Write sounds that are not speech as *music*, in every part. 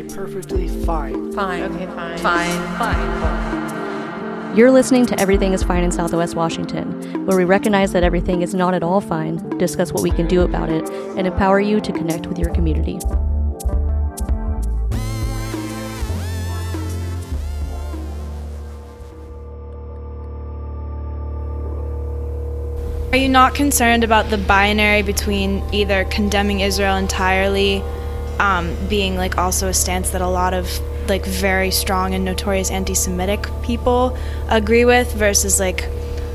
a perfectly fine. Fine. Okay, fine. Fine. Fine. You're listening to Everything is Fine in Southwest Washington, where we recognize that everything is not at all fine, discuss what we can do about it, and empower you to connect with your community. Are you not concerned about the binary between either condemning Israel entirely, um, being like also a stance that a lot of like very strong and notorious anti-Semitic people agree with, versus like,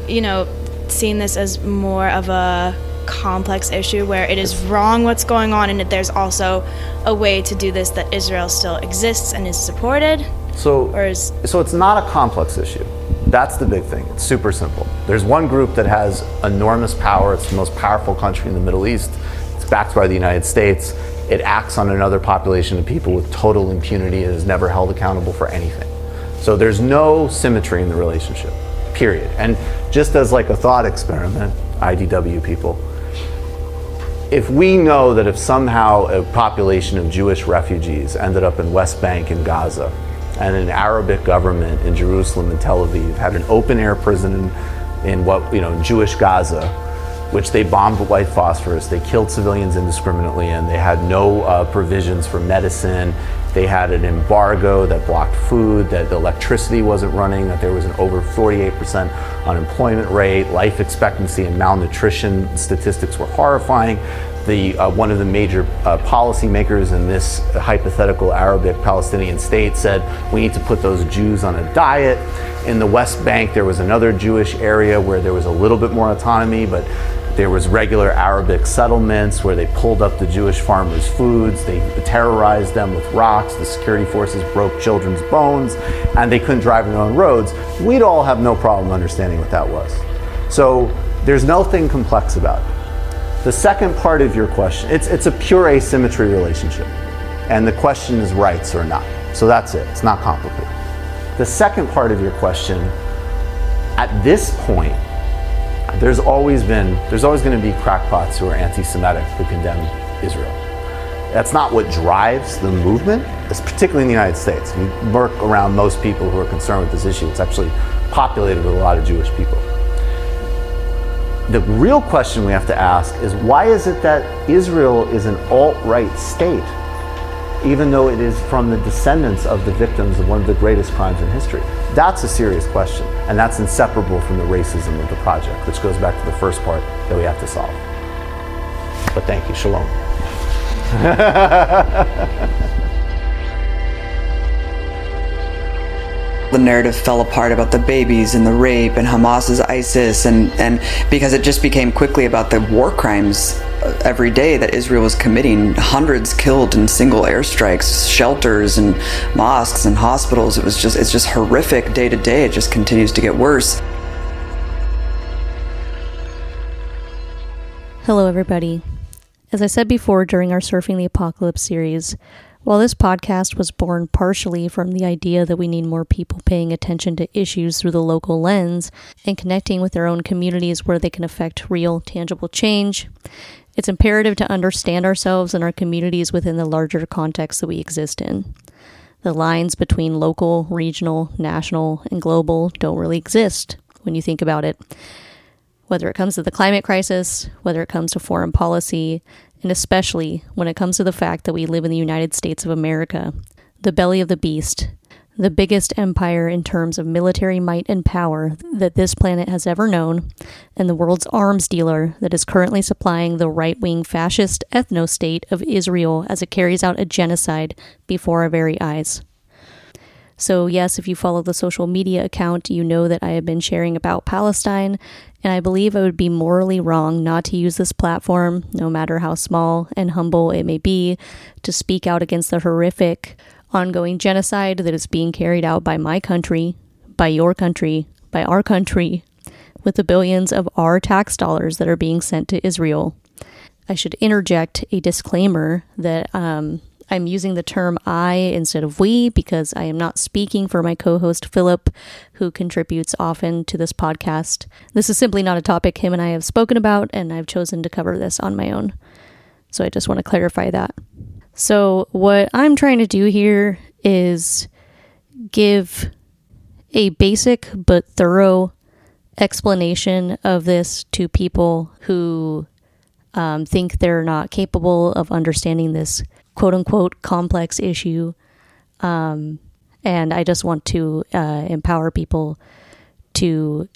you know, seeing this as more of a complex issue where it is wrong what's going on, and that there's also a way to do this that Israel still exists and is supported, So, or is so it's not a complex issue. That's the big thing. It's super simple. There's one group that has enormous power. It's the most powerful country in the Middle East. It's backed by the United States. It acts on another population of people with total impunity and is never held accountable for anything. So there's no symmetry in the relationship, period. And just as like a thought experiment, IDW people, if we know that if somehow a population of Jewish refugees ended up in West Bank in Gaza, and an Arabic government in Jerusalem and Tel Aviv had an open air prison in, in what you know Jewish Gaza, which they bombed with white phosphorus. They killed civilians indiscriminately, and they had no uh, provisions for medicine. They had an embargo that blocked food, that the electricity wasn't running, that there was an over 48% unemployment rate, life expectancy and malnutrition statistics were horrifying. The, uh, one of the major uh, policymakers in this hypothetical Arabic Palestinian state said we need to put those Jews on a diet. In the West Bank, there was another Jewish area where there was a little bit more autonomy, but there was regular Arabic settlements where they pulled up the Jewish farmers' foods, they terrorized them with rocks, the security forces broke children's bones, and they couldn't drive their own roads. We'd all have no problem understanding what that was. So there's nothing complex about it. The second part of your question, it's, it's a pure asymmetry relationship. And the question is rights or not. So that's it, it's not complicated. The second part of your question, at this point, there's always been, there's always going to be crackpots who are anti Semitic who condemn Israel. That's not what drives the movement, it's particularly in the United States. You work around most people who are concerned with this issue, it's actually populated with a lot of Jewish people the real question we have to ask is why is it that Israel is an alt right state, even though it is from the descendants of the victims of one of the greatest crimes in history? That's a serious question, and that's inseparable from the racism of the project, which goes back to the first part that we have to solve. But thank you. Shalom. *laughs* the narrative fell apart about the babies and the rape and Hamas's ISIS and and because it just became quickly about the war crimes every day that Israel was committing hundreds killed in single airstrikes shelters and mosques and hospitals. It was just it's just horrific day to day. It just continues to get worse. Hello, everybody. As I said before during our Surfing the Apocalypse series, while this podcast was born partially from the idea that we need more people paying attention to issues through the local lens and connecting with their own communities where they can affect real, tangible change, it's imperative to understand ourselves and our communities within the larger context that we exist in. The lines between local, regional, national, and global don't really exist when you think about it whether it comes to the climate crisis, whether it comes to foreign policy, and especially when it comes to the fact that we live in the United States of America, the belly of the beast, the biggest empire in terms of military might and power that this planet has ever known, and the world's arms dealer that is currently supplying the right wing fascist ethno state of Israel as it carries out a genocide before our very eyes. So, yes, if you follow the social media account, you know that I have been sharing about Palestine, and I believe it would be morally wrong not to use this platform, no matter how small and humble it may be, to speak out against the horrific, ongoing genocide that is being carried out by my country, by your country, by our country, with the billions of our tax dollars that are being sent to Israel. I should interject a disclaimer that um, I'm using the term I instead of we because I am not speaking for my co host Philip, who contributes often to this podcast. This is simply not a topic him and I have spoken about, and I've chosen to cover this on my own. So I just want to clarify that. So, what I'm trying to do here is give a basic but thorough explanation of this to people who um, think they're not capable of understanding this quote unquote complex issue. Um, and I just want to uh, empower people to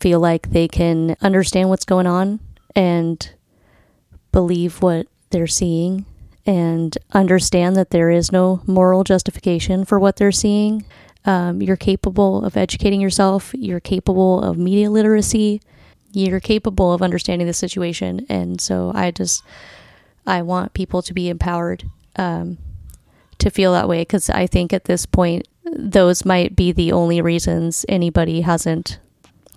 feel like they can understand what's going on and believe what they're seeing and understand that there is no moral justification for what they're seeing. Um, you're capable of educating yourself, you're capable of media literacy, you're capable of understanding the situation. And so I just, I want people to be empowered um, to feel that way because I think at this point, those might be the only reasons anybody hasn't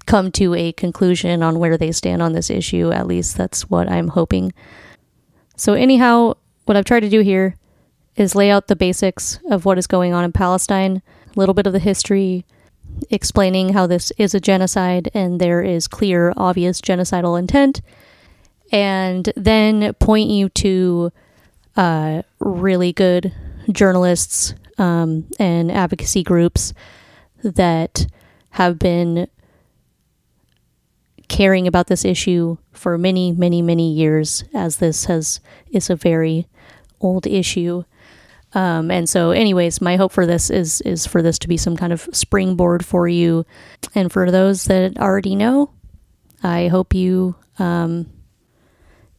come to a conclusion on where they stand on this issue. At least that's what I'm hoping. So, anyhow, what I've tried to do here is lay out the basics of what is going on in Palestine, a little bit of the history, explaining how this is a genocide and there is clear, obvious genocidal intent, and then point you to uh, really good journalists um, and advocacy groups that have been caring about this issue for many, many, many years, as this has is a very old issue. Um, and so, anyways, my hope for this is is for this to be some kind of springboard for you, and for those that already know, I hope you um,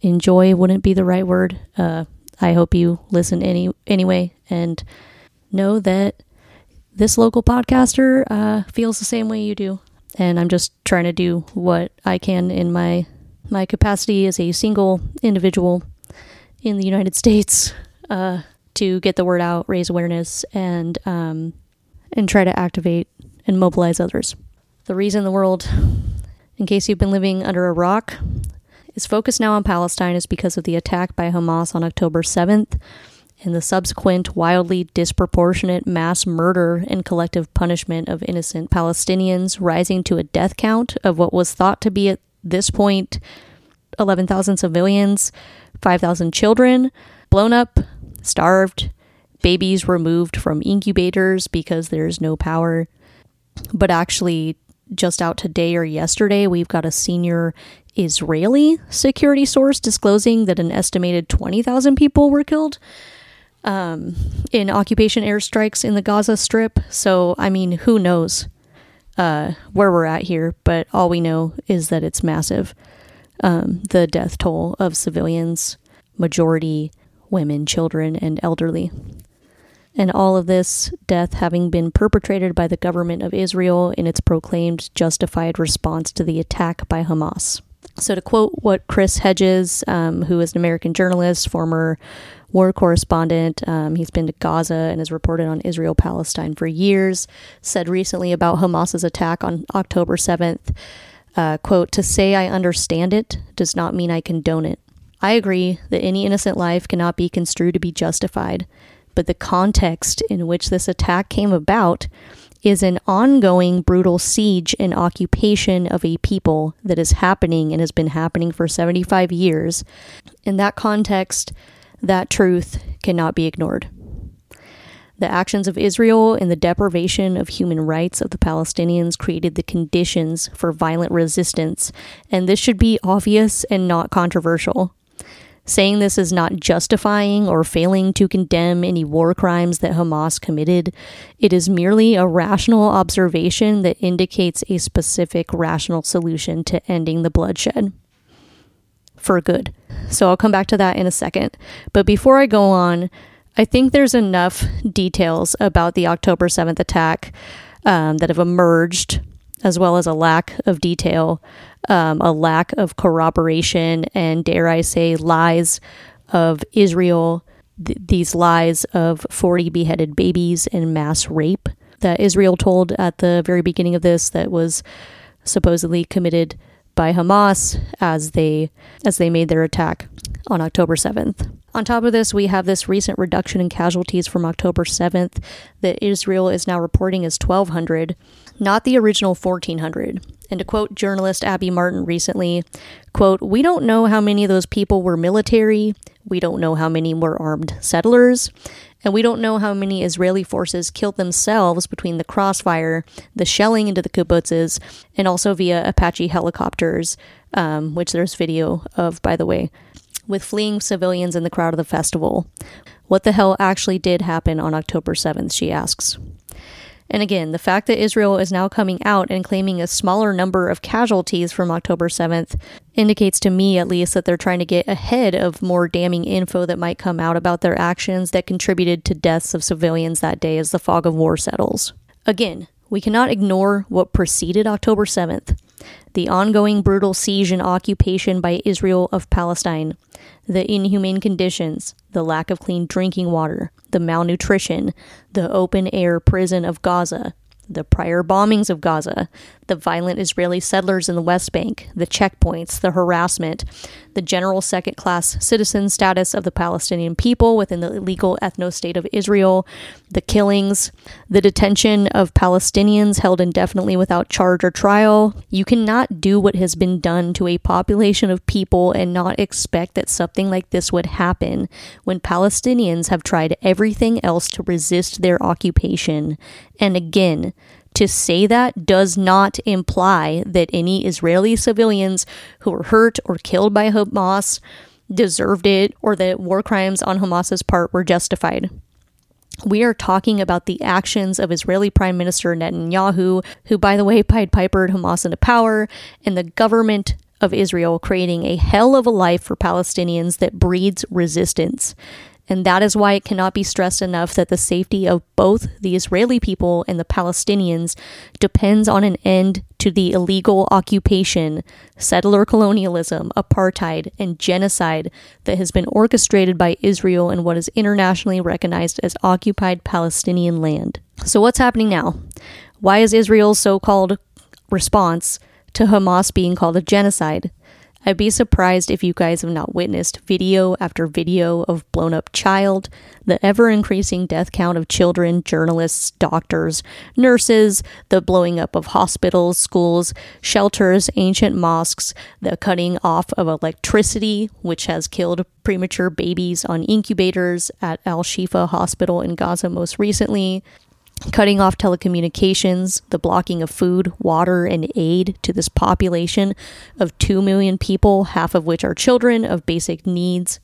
enjoy. Wouldn't be the right word. Uh, I hope you listen any anyway, and know that this local podcaster uh, feels the same way you do and I'm just trying to do what I can in my my capacity as a single individual in the United States uh, to get the word out, raise awareness, and um, and try to activate and mobilize others. The reason the world, in case you've been living under a rock, is focused now on Palestine is because of the attack by Hamas on October 7th and the subsequent wildly disproportionate mass murder and collective punishment of innocent Palestinians, rising to a death count of what was thought to be at this point 11,000 civilians, 5,000 children blown up, starved, babies removed from incubators because there's no power. But actually, just out today or yesterday, we've got a senior Israeli security source disclosing that an estimated 20,000 people were killed um, in occupation airstrikes in the Gaza Strip. So, I mean, who knows uh, where we're at here? But all we know is that it's massive. Um, the death toll of civilians, majority women, children, and elderly. And all of this death having been perpetrated by the government of Israel in its proclaimed justified response to the attack by Hamas. So, to quote what Chris Hedges, um, who is an American journalist, former war correspondent. Um, he's been to Gaza and has reported on Israel Palestine for years. Said recently about Hamas's attack on October 7th uh, quote, To say I understand it does not mean I condone it. I agree that any innocent life cannot be construed to be justified, but the context in which this attack came about is an ongoing brutal siege and occupation of a people that is happening and has been happening for 75 years. In that context, that truth cannot be ignored. The actions of Israel and the deprivation of human rights of the Palestinians created the conditions for violent resistance, and this should be obvious and not controversial. Saying this is not justifying or failing to condemn any war crimes that Hamas committed. It is merely a rational observation that indicates a specific rational solution to ending the bloodshed for good. So I'll come back to that in a second. But before I go on, I think there's enough details about the October 7th attack um, that have emerged, as well as a lack of detail, um, a lack of corroboration, and dare I say, lies of Israel, th- these lies of 40 beheaded babies and mass rape that Israel told at the very beginning of this that was supposedly committed by Hamas as they as they made their attack on October 7th. On top of this, we have this recent reduction in casualties from October 7th that Israel is now reporting as 1,200, not the original 1,400. And to quote journalist Abby Martin recently, quote, We don't know how many of those people were military, we don't know how many were armed settlers, and we don't know how many Israeli forces killed themselves between the crossfire, the shelling into the kibbutzes, and also via Apache helicopters, um, which there's video of, by the way with fleeing civilians in the crowd of the festival. What the hell actually did happen on October 7th, she asks. And again, the fact that Israel is now coming out and claiming a smaller number of casualties from October 7th indicates to me, at least, that they're trying to get ahead of more damning info that might come out about their actions that contributed to deaths of civilians that day as the fog of war settles. Again, we cannot ignore what preceded October 7th the ongoing brutal siege and occupation by Israel of Palestine, the inhumane conditions, the lack of clean drinking water, the malnutrition, the open air prison of Gaza, the prior bombings of Gaza, the violent Israeli settlers in the West Bank, the checkpoints, the harassment, the general second class citizen status of the Palestinian people within the illegal ethno state of Israel, the killings, the detention of Palestinians held indefinitely without charge or trial. You cannot do what has been done to a population of people and not expect that something like this would happen when Palestinians have tried everything else to resist their occupation. And again, to say that does not imply that any Israeli civilians who were hurt or killed by Hamas deserved it or that war crimes on Hamas's part were justified. We are talking about the actions of Israeli Prime Minister Netanyahu, who, by the way, Pied Pipered Hamas into power, and the government of Israel creating a hell of a life for Palestinians that breeds resistance. And that is why it cannot be stressed enough that the safety of both the Israeli people and the Palestinians depends on an end to the illegal occupation, settler colonialism, apartheid, and genocide that has been orchestrated by Israel in what is internationally recognized as occupied Palestinian land. So, what's happening now? Why is Israel's so called response to Hamas being called a genocide? I'd be surprised if you guys have not witnessed video after video of blown up child, the ever increasing death count of children, journalists, doctors, nurses, the blowing up of hospitals, schools, shelters, ancient mosques, the cutting off of electricity, which has killed premature babies on incubators at Al Shifa Hospital in Gaza most recently, cutting off telecommunications, the blocking of food, water, and aid to this population of 2 million people, half of which are children of basic needs.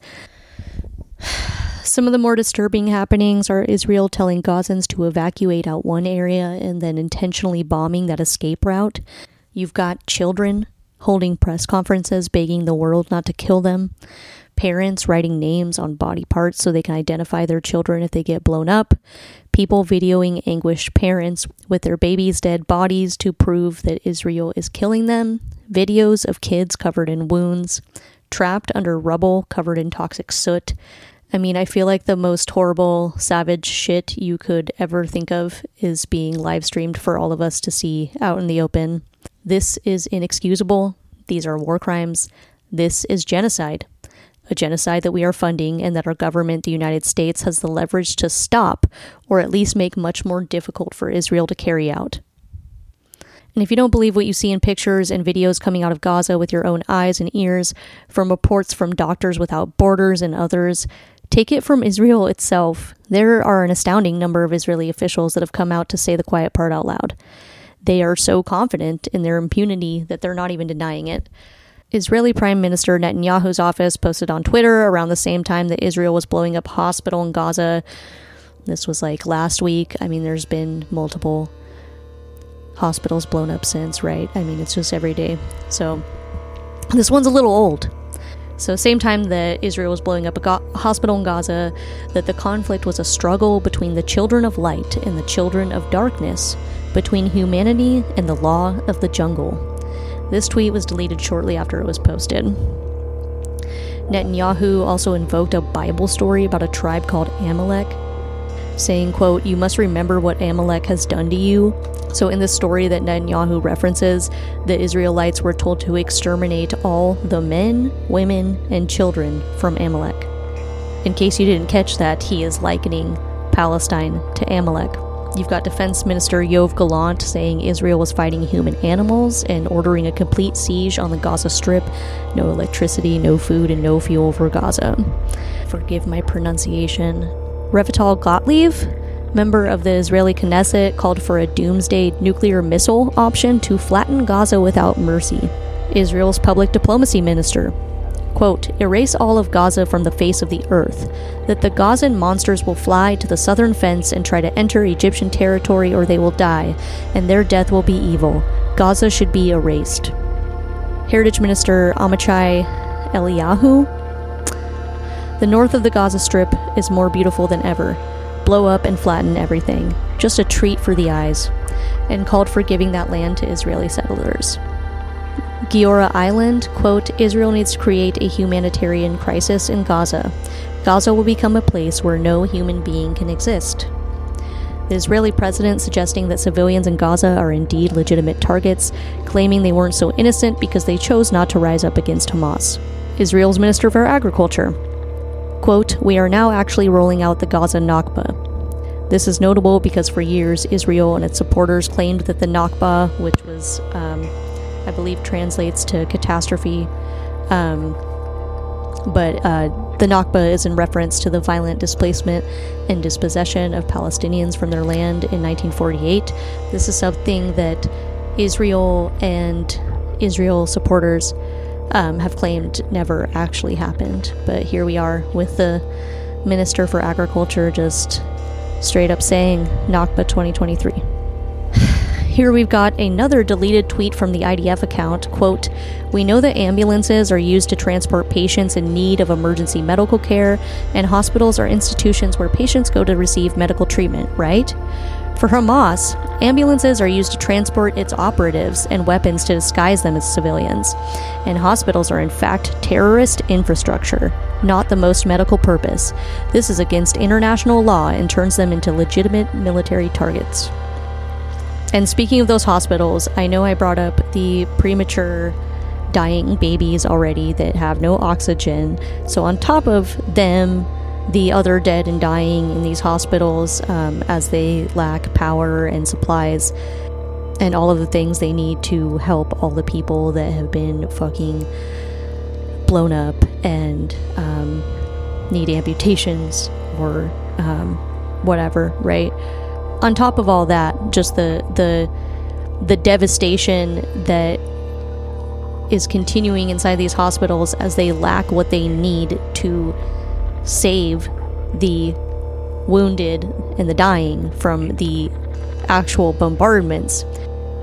Some of the more disturbing happenings are Israel telling Gazans to evacuate out one area and then intentionally bombing that escape route. You've got children holding press conferences begging the world not to kill them parents writing names on body parts so they can identify their children if they get blown up, people videoing anguished parents with their babies' dead bodies to prove that Israel is killing them, videos of kids covered in wounds, trapped under rubble covered in toxic soot. I mean, I feel like the most horrible, savage shit you could ever think of is being live streamed for all of us to see out in the open. This is inexcusable. These are war crimes. This is genocide a genocide that we are funding and that our government, the United States, has the leverage to stop or at least make much more difficult for Israel to carry out. And if you don't believe what you see in pictures and videos coming out of Gaza with your own eyes and ears, from reports from Doctors Without Borders and others, take it from Israel itself. There are an astounding number of Israeli officials that have come out to say the quiet part out loud. They are so confident in their impunity that they're not even denying it. Israeli Prime Minister Netanyahu's office posted on Twitter around the same time that Israel was blowing up hospital in Gaza. This was like last week. I mean, there's been multiple hospitals blown up since, right? I mean, it's just every day. So this one's a little old. So, same time that Israel was blowing up a go- hospital in Gaza, that the conflict was a struggle between the children of light and the children of darkness, between humanity and the law of the jungle. This tweet was deleted shortly after it was posted. Netanyahu also invoked a Bible story about a tribe called Amalek, saying, quote, You must remember what Amalek has done to you. So in the story that Netanyahu references, the Israelites were told to exterminate all the men, women, and children from Amalek. In case you didn't catch that, he is likening Palestine to Amalek. You've got Defense Minister Yoav Gallant saying Israel was fighting human animals and ordering a complete siege on the Gaza Strip. No electricity, no food, and no fuel for Gaza. Forgive my pronunciation. Revital Gottlieb, member of the Israeli Knesset, called for a doomsday nuclear missile option to flatten Gaza without mercy. Israel's public diplomacy minister, quote, erase all of Gaza from the face of the earth, that the Gazan monsters will fly to the southern fence and try to enter Egyptian territory or they will die, and their death will be evil. Gaza should be erased. Heritage Minister Amichai Eliyahu. The north of the Gaza Strip is more beautiful than ever. Blow up and flatten everything. Just a treat for the eyes. And called for giving that land to Israeli settlers. Giora Eiland, quote, Israel needs to create a humanitarian crisis in Gaza. Gaza will become a place where no human being can exist. The Israeli president suggesting that civilians in Gaza are indeed legitimate targets, claiming they weren't so innocent because they chose not to rise up against Hamas. Israel's Minister for Agriculture, quote, We are now actually rolling out the Gaza Nakba. This is notable because for years Israel and its supporters claimed that the Nakba, which was um, believe translates to catastrophe. Um, but uh, the Nakba is in reference to the violent displacement and dispossession of Palestinians from their land in 1948. This is something that Israel and Israel supporters um, have claimed never actually happened. But here we are with the Minister for Agriculture just straight up saying Nakba 2023. Here we've got another deleted tweet from the IDF account. Quote, We know that ambulances are used to transport patients in need of emergency medical care, and hospitals are institutions where patients go to receive medical treatment, right? For Hamas, ambulances are used to transport its operatives and weapons to disguise them as civilians. And hospitals are, in fact, terrorist infrastructure, not the most medical purpose. This is against international law and turns them into legitimate military targets. And speaking of those hospitals, I know I brought up the premature dying babies already that have no oxygen. So, on top of them, the other dead and dying in these hospitals um, as they lack power and supplies and all of the things they need to help all the people that have been fucking blown up and um, need amputations or um, whatever, right? On top of all that, just the the the devastation that is continuing inside these hospitals as they lack what they need to save the wounded and the dying from the actual bombardments.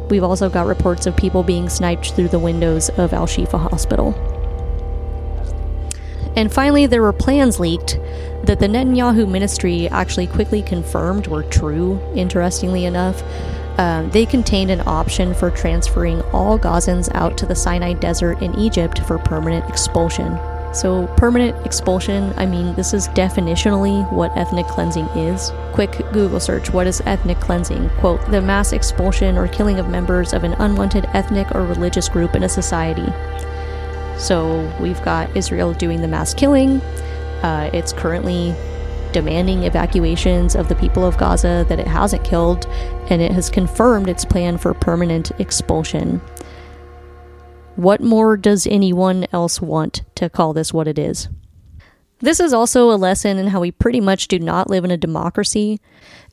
We've also got reports of people being sniped through the windows of Al Shifa Hospital. And finally, there were plans leaked that the Netanyahu ministry actually quickly confirmed were true, interestingly enough. Um, they contained an option for transferring all Gazans out to the Sinai Desert in Egypt for permanent expulsion. So, permanent expulsion, I mean, this is definitionally what ethnic cleansing is. Quick Google search what is ethnic cleansing? Quote, the mass expulsion or killing of members of an unwanted ethnic or religious group in a society. So, we've got Israel doing the mass killing, uh, it's currently demanding evacuations of the people of Gaza that it hasn't killed, and it has confirmed its plan for permanent expulsion. What more does anyone else want to call this what it is? This is also a lesson in how we pretty much do not live in a democracy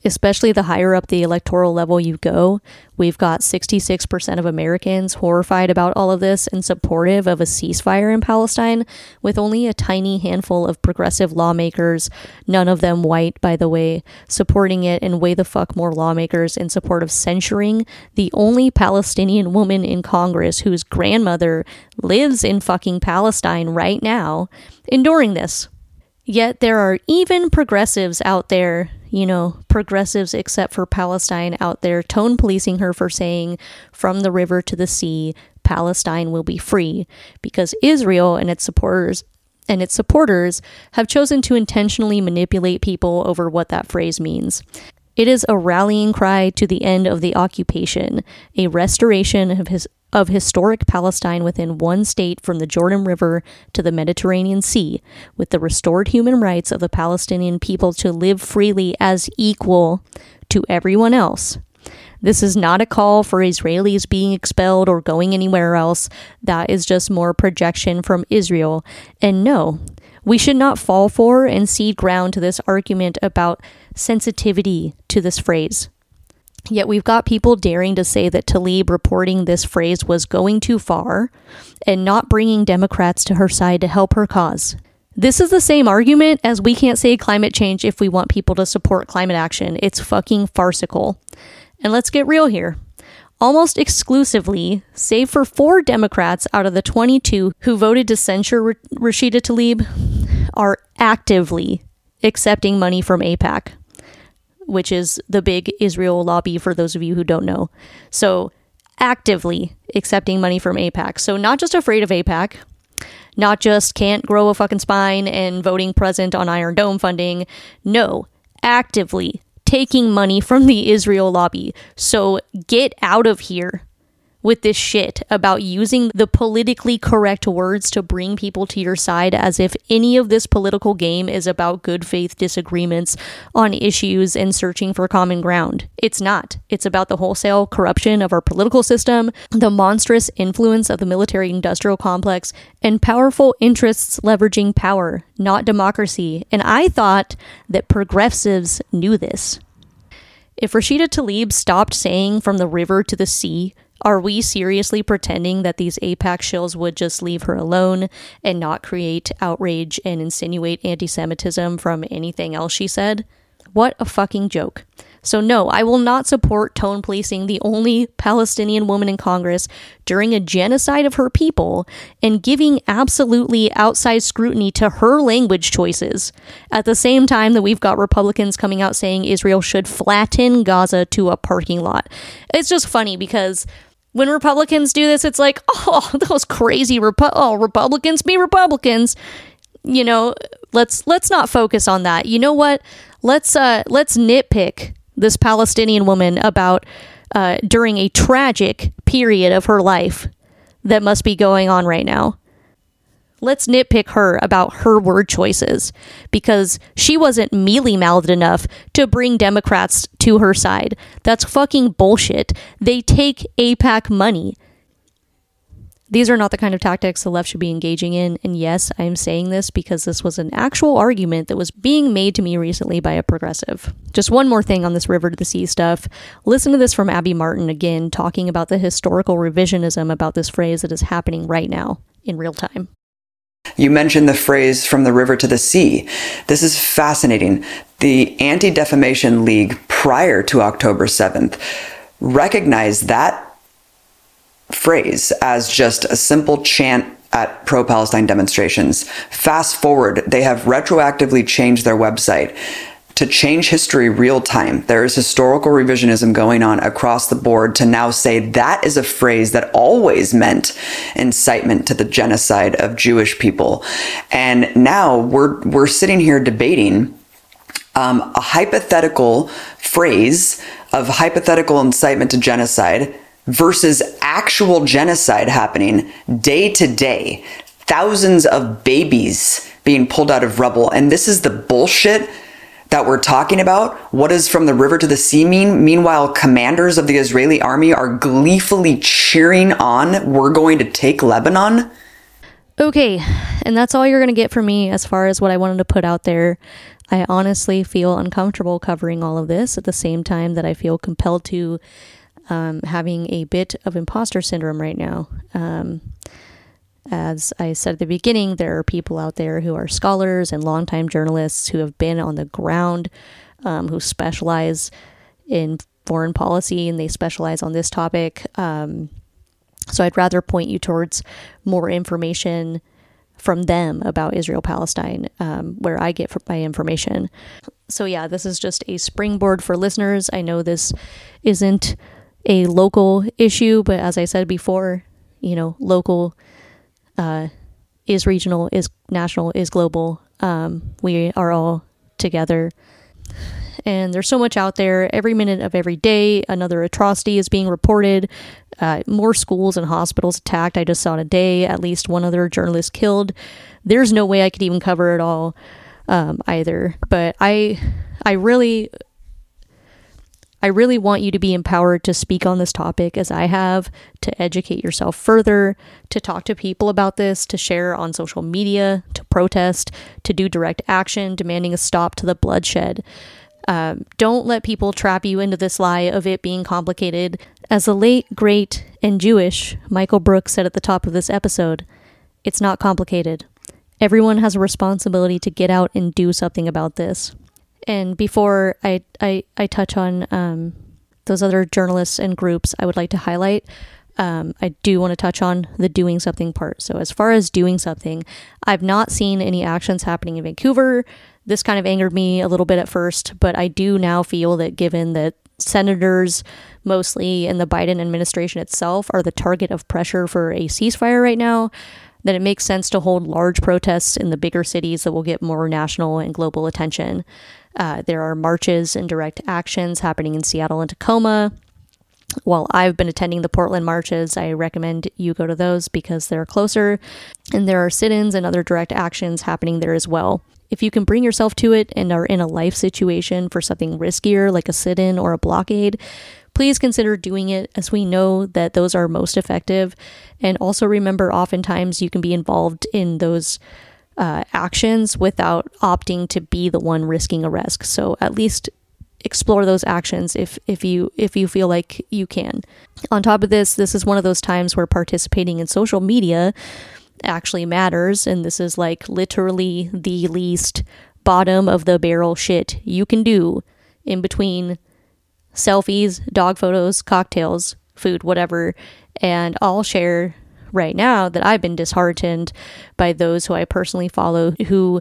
especially the higher up the electoral level you go. We've got 66% of Americans horrified about all of this and supportive of a ceasefire in Palestine, with only a tiny handful of progressive lawmakers, none of them white, by the way, supporting it, and way the fuck more lawmakers in support of censuring the only Palestinian woman in Congress whose grandmother lives in fucking Palestine right now, enduring this. Yet there are even progressives out there you know, progressives except for Palestine out there tone policing her for saying, from the river to the sea, Palestine will be free, because Israel and its supporters and its supporters have chosen to intentionally manipulate people over what that phrase means. It is a rallying cry to the end of the occupation, a restoration of his of historic Palestine within one state from the Jordan River to the Mediterranean Sea, with the restored human rights of the Palestinian people to live freely as equal to everyone else. This is not a call for Israelis being expelled or going anywhere else. That is just more projection from Israel. And no, we should not fall for and cede ground to this argument about sensitivity to this phrase. Yet we've got people daring to say that Tlaib reporting this phrase was going too far and not bringing Democrats to her side to help her cause. This is the same argument as we can't say climate change if we want people to support climate action. It's fucking farcical. And let's get real here. Almost exclusively, save for four Democrats out of the 22 who voted to censure Rashida Tlaib, are actively accepting money from AIPAC which is the big Israel lobby for those of you who don't know. So, actively accepting money from AIPAC. So, not just afraid of AIPAC, not just can't grow a fucking spine and voting present on Iron Dome funding. No, actively taking money from the Israel lobby. So, get out of here with this shit about using the politically correct words to bring people to your side as if any of this political game is about good faith disagreements on issues and searching for common ground. It's not. It's about the wholesale corruption of our political system, the monstrous influence of the military industrial complex, and powerful interests leveraging power, not democracy. And I thought that progressives knew this. If Rashida Tlaib stopped saying from the river to the sea, are we seriously pretending that these AIPAC shills would just leave her alone and not create outrage and insinuate anti Semitism from anything else she said? What a fucking joke. So, no, I will not support tone policing the only Palestinian woman in Congress during a genocide of her people and giving absolutely outside scrutiny to her language choices. At the same time that we've got Republicans coming out saying Israel should flatten Gaza to a parking lot. It's just funny because when Republicans do this, it's like, *laughs* oh, those crazy Repu- oh, Republicans be Republicans. You know, let's let's not focus on that. You know what? Let's uh let's nitpick this Palestinian woman about uh, during a tragic period of her life that must be going on right now let's nitpick her about her word choices because she wasn't mealy mouthed enough to bring Democrats to her side. That's fucking bullshit. They take AIPAC money. These are not the kind of tactics the left should be engaging in. And yes, I'm saying this because this was an actual argument that was being made to me recently by a progressive. Just one more thing on this river to the sea stuff. Listen to this from Abby Martin again, talking about the historical revisionism about this phrase that is happening right now in real time. You mentioned the phrase from the river to the sea. This is fascinating. The Anti Defamation League, prior to October 7th, recognized that phrase as just a simple chant at pro Palestine demonstrations. Fast forward, they have retroactively changed their website to change history real time. There is historical revisionism going on across the board to now say that is a phrase that always meant incitement to the genocide of Jewish people. And now we're, we're sitting here debating um, a hypothetical phrase of hypothetical incitement to genocide versus actual genocide happening day to day. Thousands of babies being pulled out of rubble. And this is the bullshit that we're talking about, what does from the river to the sea mean? Meanwhile, commanders of the Israeli army are gleefully cheering on, we're going to take Lebanon. Okay, and that's all you're going to get from me as far as what I wanted to put out there. I honestly feel uncomfortable covering all of this at the same time that I feel compelled to um, having a bit of imposter syndrome right now. Um, as I said at the beginning, there are people out there who are scholars and longtime journalists who have been on the ground, um, who specialize in foreign policy and they specialize on this topic. Um, so I'd rather point you towards more information from them about Israel Palestine, um, where I get my information. So, yeah, this is just a springboard for listeners. I know this isn't a local issue, but as I said before, you know, local uh, is regional, is national, is global. Um, we are all together. And there's so much out there. Every minute of every day, another atrocity is being reported. Uh, more schools and hospitals attacked. I just saw today at least one other journalist killed. There's no way I could even cover it all um, either. But I, I really I really want you to be empowered to speak on this topic as I have, to educate yourself further, to talk to people about this, to share on social media, to protest, to do direct action, demanding a stop to the bloodshed. Um, don't let people trap you into this lie of it being complicated. As the late, great, and Jewish Michael Brooks said at the top of this episode, it's not complicated. Everyone has a responsibility to get out and do something about this. And before I, I, I touch on um, those other journalists and groups, I would like to highlight. Um, I do want to touch on the doing something part. So, as far as doing something, I've not seen any actions happening in Vancouver. This kind of angered me a little bit at first, but I do now feel that given that senators mostly and the Biden administration itself are the target of pressure for a ceasefire right now, that it makes sense to hold large protests in the bigger cities that will get more national and global attention. Uh, there are marches and direct actions happening in Seattle and Tacoma. While I've been attending the Portland marches, I recommend you go to those because they're closer. And there are sit ins and other direct actions happening there as well. If you can bring yourself to it and are in a life situation for something riskier like a sit in or a blockade, please consider doing it as we know that those are most effective. And also remember, oftentimes you can be involved in those uh, actions without opting to be the one risking arrest. So at least explore those actions if if you if you feel like you can. On top of this, this is one of those times where participating in social media actually matters and this is like literally the least bottom of the barrel shit you can do in between selfies, dog photos, cocktails, food, whatever, and I'll share right now that I've been disheartened by those who I personally follow who,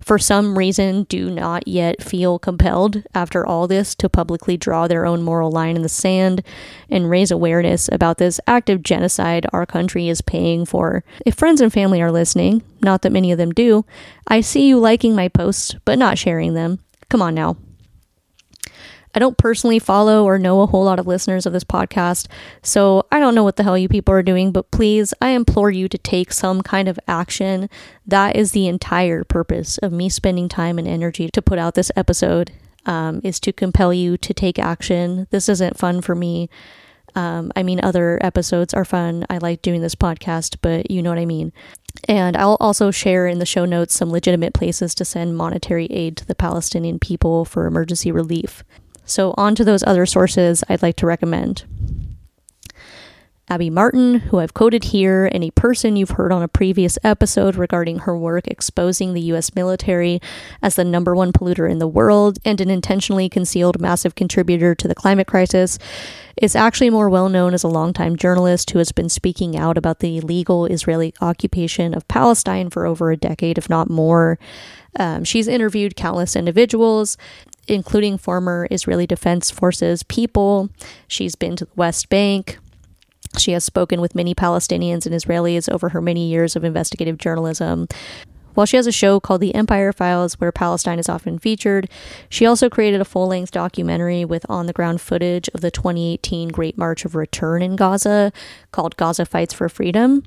for some reason, do not yet feel compelled after all this to publicly draw their own moral line in the sand and raise awareness about this active genocide our country is paying for. If friends and family are listening, not that many of them do, I see you liking my posts but not sharing them. Come on now. I don't personally follow or know a whole lot of listeners of this podcast, so I don't know what the hell you people are doing, but please, I implore you to take some kind of action. That is the entire purpose of me spending time and energy to put out this episode, um, is to compel you to take action. This isn't fun for me. Um, I mean, other episodes are fun. I like doing this podcast, but you know what I mean. And I'll also share in the show notes some legitimate places to send monetary aid to the Palestinian people for emergency relief. So, on to those other sources I'd like to recommend. Abby Martin, who I've quoted here, and a person you've heard on a previous episode regarding her work exposing the US military as the number one polluter in the world and an intentionally concealed massive contributor to the climate crisis, is actually more well known as a longtime journalist who has been speaking out about the illegal Israeli occupation of Palestine for over a decade, if not more. Um, she's interviewed countless individuals, including former Israeli Defense Forces people. She's been to the West Bank. She has spoken with many Palestinians and Israelis over her many years of investigative journalism. While she has a show called The Empire Files, where Palestine is often featured, she also created a full length documentary with on the ground footage of the 2018 Great March of Return in Gaza called Gaza Fights for Freedom,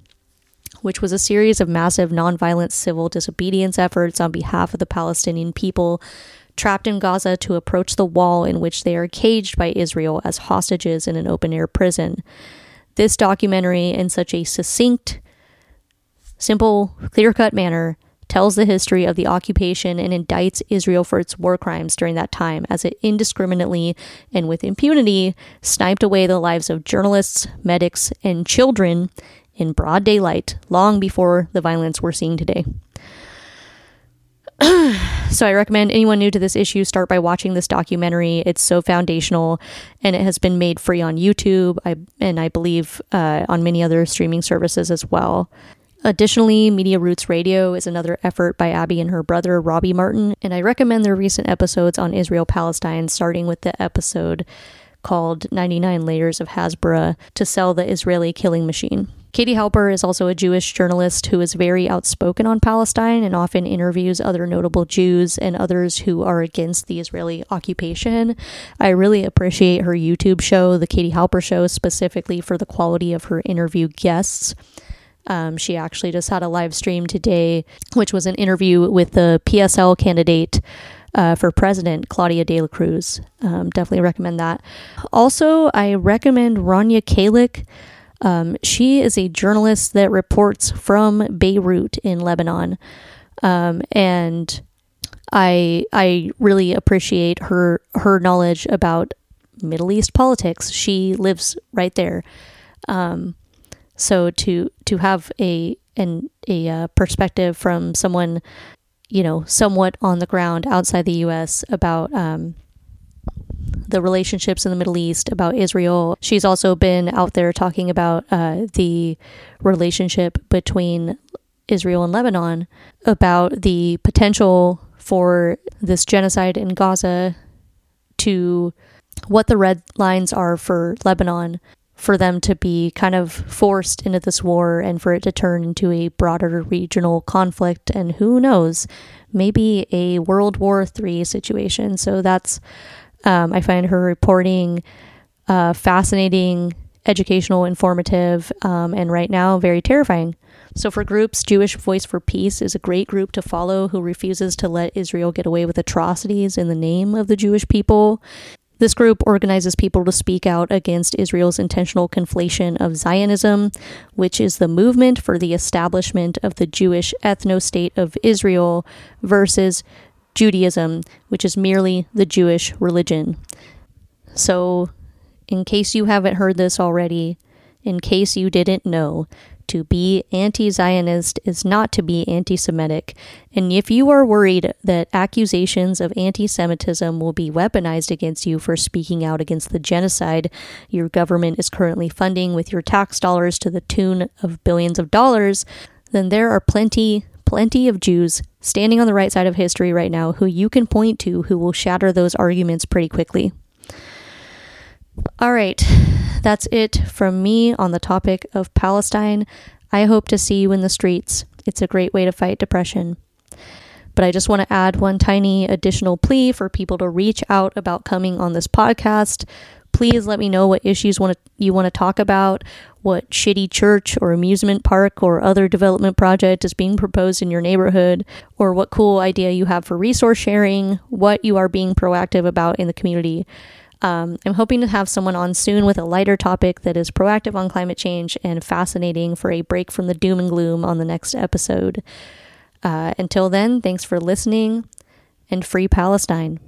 which was a series of massive nonviolent civil disobedience efforts on behalf of the Palestinian people trapped in Gaza to approach the wall in which they are caged by Israel as hostages in an open air prison. This documentary, in such a succinct, simple, clear cut manner, tells the history of the occupation and indicts Israel for its war crimes during that time as it indiscriminately and with impunity sniped away the lives of journalists, medics, and children in broad daylight long before the violence we're seeing today. *clears throat* so I recommend anyone new to this issue start by watching this documentary. It's so foundational, and it has been made free on YouTube. I and I believe uh, on many other streaming services as well. Additionally, Media Roots Radio is another effort by Abby and her brother Robbie Martin, and I recommend their recent episodes on Israel Palestine, starting with the episode called 99 Layers of Hasbara to sell the Israeli killing machine. Katie Halper is also a Jewish journalist who is very outspoken on Palestine and often interviews other notable Jews and others who are against the Israeli occupation. I really appreciate her YouTube show, The Katie Halper Show, specifically for the quality of her interview guests. Um, she actually just had a live stream today, which was an interview with the PSL candidate uh, for president, Claudia De La Cruz. Um, definitely recommend that. Also, I recommend Rania Khalek. Um, she is a journalist that reports from Beirut in Lebanon, um, and I I really appreciate her her knowledge about Middle East politics. She lives right there, um, so to to have a an a uh, perspective from someone you know somewhat on the ground outside the U.S. about um, the relationships in the Middle East, about Israel. She's also been out there talking about uh, the relationship between Israel and Lebanon, about the potential for this genocide in Gaza to what the red lines are for Lebanon for them to be kind of forced into this war and for it to turn into a broader regional conflict and who knows maybe a world war III situation so that's um, I find her reporting uh, fascinating, educational, informative, um, and right now very terrifying. So, for groups, Jewish Voice for Peace is a great group to follow who refuses to let Israel get away with atrocities in the name of the Jewish people. This group organizes people to speak out against Israel's intentional conflation of Zionism, which is the movement for the establishment of the Jewish ethno state of Israel, versus Judaism, which is merely the Jewish religion. So, in case you haven't heard this already, in case you didn't know, to be anti Zionist is not to be anti Semitic. And if you are worried that accusations of anti Semitism will be weaponized against you for speaking out against the genocide your government is currently funding with your tax dollars to the tune of billions of dollars, then there are plenty, plenty of Jews standing on the right side of history right now who you can point to who will shatter those arguments pretty quickly. All right, that's it from me on the topic of Palestine. I hope to see you in the streets. It's a great way to fight depression. But I just want to add one tiny additional plea for people to reach out about coming on this podcast. Please let me know what issues want you want to talk about, what shitty church or amusement park or other development project is being proposed in your neighborhood, or what cool idea you have for resource sharing, what you are being proactive about in the community. Um, I'm hoping to have someone on soon with a lighter topic that is proactive on climate change and fascinating for a break from the doom and gloom on the next episode. Uh, until then, thanks for listening and free Palestine.